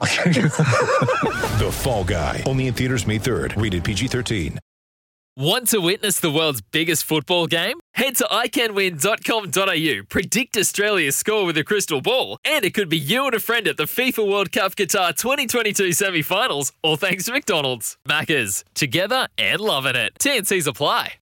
The Fall Guy. Only in theaters May 3rd. Rated PG-13. Want to witness the world's biggest football game? Head to iCanWin.com.au, predict Australia's score with a crystal ball, and it could be you and a friend at the FIFA World Cup Qatar 2022 semi finals, all thanks to McDonald's. Maccas, together and loving it. TNC's apply.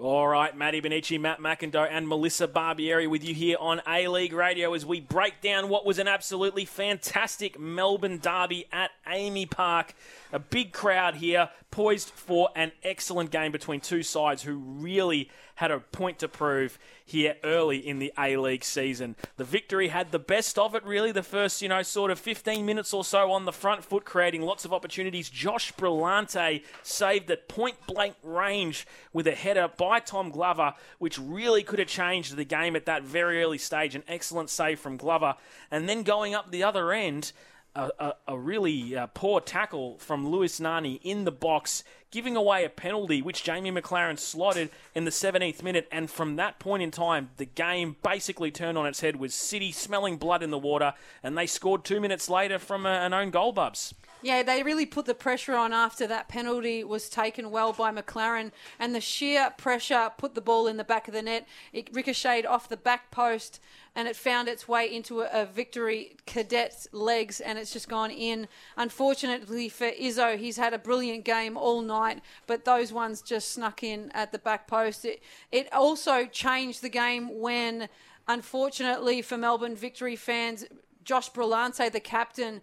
All right, Matty Benici, Matt McIndoe, and Melissa Barbieri with you here on A League Radio as we break down what was an absolutely fantastic Melbourne derby at AAMI Park. A big crowd here, poised for an excellent game between two sides who really had a point to prove here early in the A League season. The victory had the best of it, really, the first, you know, sort of 15 minutes or so on the front foot, creating lots of opportunities. Josh Brillante saved at point blank range with a header by Tom Glover, which really could have changed the game at that very early stage. An excellent save from Glover. And then going up the other end, a, a, a really uh, poor tackle from Lewis Nani in the box, giving away a penalty, which Jamie Maclaren slotted in the 17th minute. And from that point in time, the game basically turned on its head with City smelling blood in the water, and they scored two minutes later from a, an own goal, Bubs. Yeah, they really put the pressure on after that penalty was taken well by Maclaren, and the sheer pressure put the ball in the back of the net. It ricocheted off the back post, and it found its way into a, victory cadet's legs, and it's just gone in. Unfortunately for Izzo, he's had a brilliant game all night, but those ones just snuck in at the back post. It, it also changed the game when, unfortunately for Melbourne Victory fans, Josh Brillante, the captain,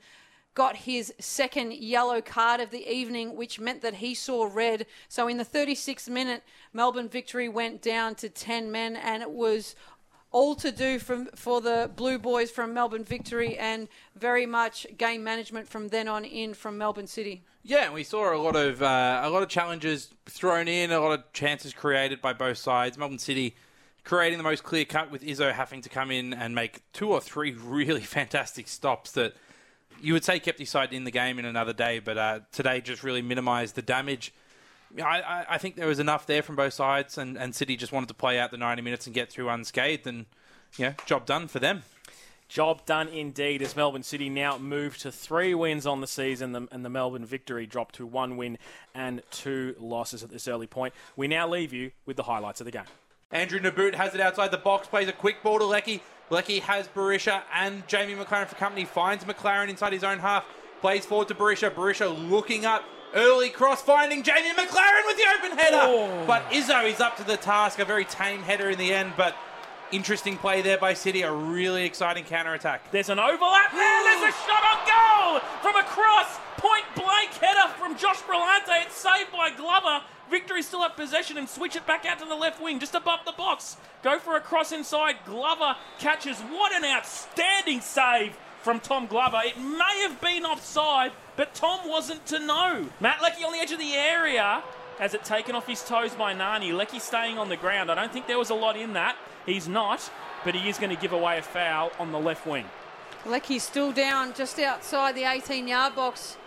got his second yellow card of the evening, which meant that he saw red. So in the 36th minute, Melbourne Victory went down to 10 men, and it was all to do from for the Blue Boys from Melbourne Victory, and very much game management from then on in from Melbourne City. Yeah, we saw a lot of uh, a lot of challenges thrown in, a lot of chances created by both sides. Melbourne City creating the most clear cut with Izzo having to come in and make two or three really fantastic stops that you would say kept his side in the game in another day, but uh, today just really minimised the damage. I, I, think there was enough there from both sides, and, and City just wanted to play out the 90 minutes and get through unscathed, and know, job done for them. Job done indeed as Melbourne City now move to three wins on the season, and the Melbourne victory dropped to one win and two losses at this early point. We now leave you with the highlights of the game. Andrew Nabbout has it outside the box, plays a quick ball to Leckie. Leckie has Berisha and Jamie Maclaren for company, finds Maclaren inside his own half, plays forward to Berisha. Berisha looking up, early cross, finding Jamie Maclaren with the open header. Oh. But Izzo is up to the task, a very tame header in the end, but interesting play there by City, a really exciting counter attack. There's an overlap there. There's a shot on goal from across. Point blank header from Josh Brillante. It's saved by Glover. Victory still have possession and switch it back out to the left wing, just above the box. Go for a cross inside. Glover catches. What an outstanding save from Tom Glover. It may have been offside, but Tom wasn't to know. Matt Leckie on the edge of the area. Has it taken off his toes by Nani? Leckie staying on the ground. I don't think there was a lot in that. He's not, but he is going to give away a foul on the left wing. Leckie's still down just outside the 18 yard box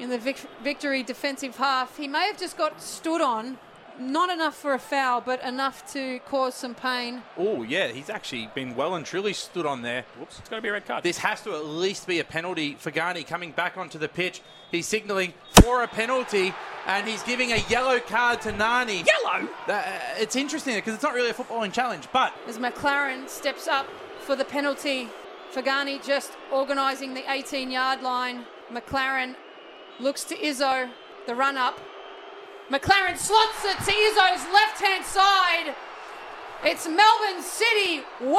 in the vic- victory defensive half. He may have just got stood on. Not enough for a foul, but enough to cause some pain. Oh, yeah, he's actually been well and truly stood on there. Whoops, it's going to be a red card. This has to at least be a penalty for Garney coming back onto the pitch. He's signalling for a penalty and he's giving a yellow card to Nani. Yellow? Uh, it's interesting because it's not really a footballing challenge, but As Maclaren steps up for the penalty, Fagani just organising the 18 yard line. Maclaren looks to Izzo, the run up. Maclaren slots it to Izzo's left hand side. It's Melbourne City 1,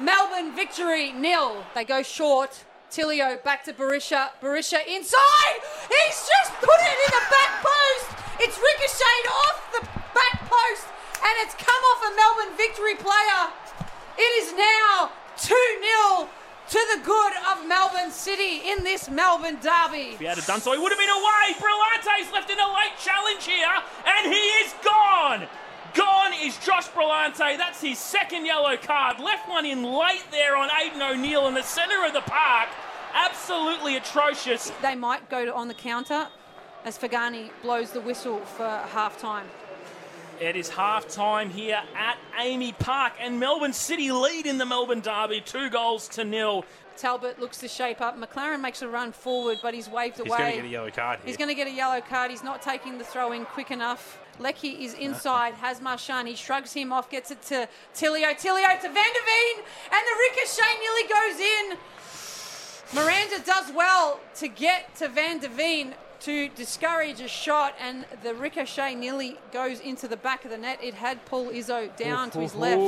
Melbourne victory nil. They go short. Tilio back to Berisha. Berisha inside. He's just put it in the back post. It's ricocheted off the back post and it's come off a Melbourne victory player. It is now 2 0 to the good of Melbourne City in this Melbourne derby. If he had done so, he would have been away. Brillante's left in a late challenge here, and he is gone. Gone is Josh Brillante. That's his second yellow card. Left one in late there on Aiden O'Neill in the centre of the park. Absolutely atrocious. They might go on the counter as Fagani blows the whistle for half time. It is half time here at AAMI Park, and Melbourne City lead in the Melbourne Derby, two goals to nil. Talbot looks to shape up. Maclaren makes a run forward, but he's waved He's away. He's going to get a yellow card here. He's going to get a yellow card. He's not taking the throw in quick enough. Leckie is uh-huh. inside, has Marshan. He shrugs him off, gets it to Tilio. Tilio to Van der Venne, and the ricochet nearly goes in. Miranda does well to get to Van der Venne to discourage a shot, and the ricochet nearly goes into the back of the net. It had Paul Izzo down to his left.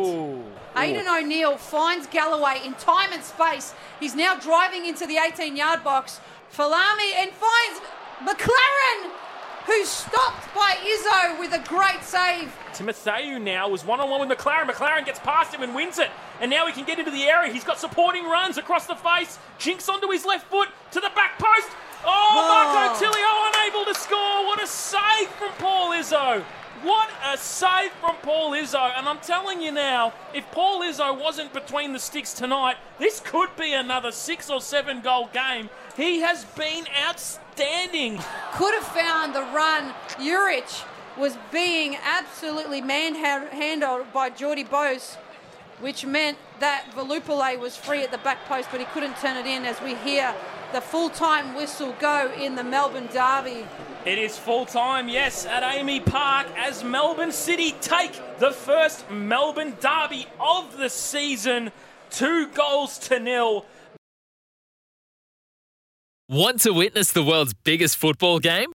Aiden O'Neill finds Galloway in time and space. He's now driving into the 18 yard box. Falami and finds Maclaren, who's stopped by Izzo with a great save. Timotheu now was one on one with Maclaren. Maclaren gets past him and wins it. And now he can get into the area. He's got supporting runs across the face. Jinks onto his left foot to the back post. Oh, Marco Tilio unable to score. What a save from Paul Izzo. What a save from Paul Izzo. And I'm telling you now, if Paul Izzo wasn't between the sticks tonight, this could be another six or seven goal game. He has been outstanding. Could have found the run. Urich was being absolutely manhandled by Geordie Bose, which meant that Valupale was free at the back post, but he couldn't turn it in as we hear the full time whistle go in the Melbourne Derby. It is full time, yes, at AAMI Park as Melbourne City take the first Melbourne derby of the season. Two goals to nil. Want to witness the world's biggest football game?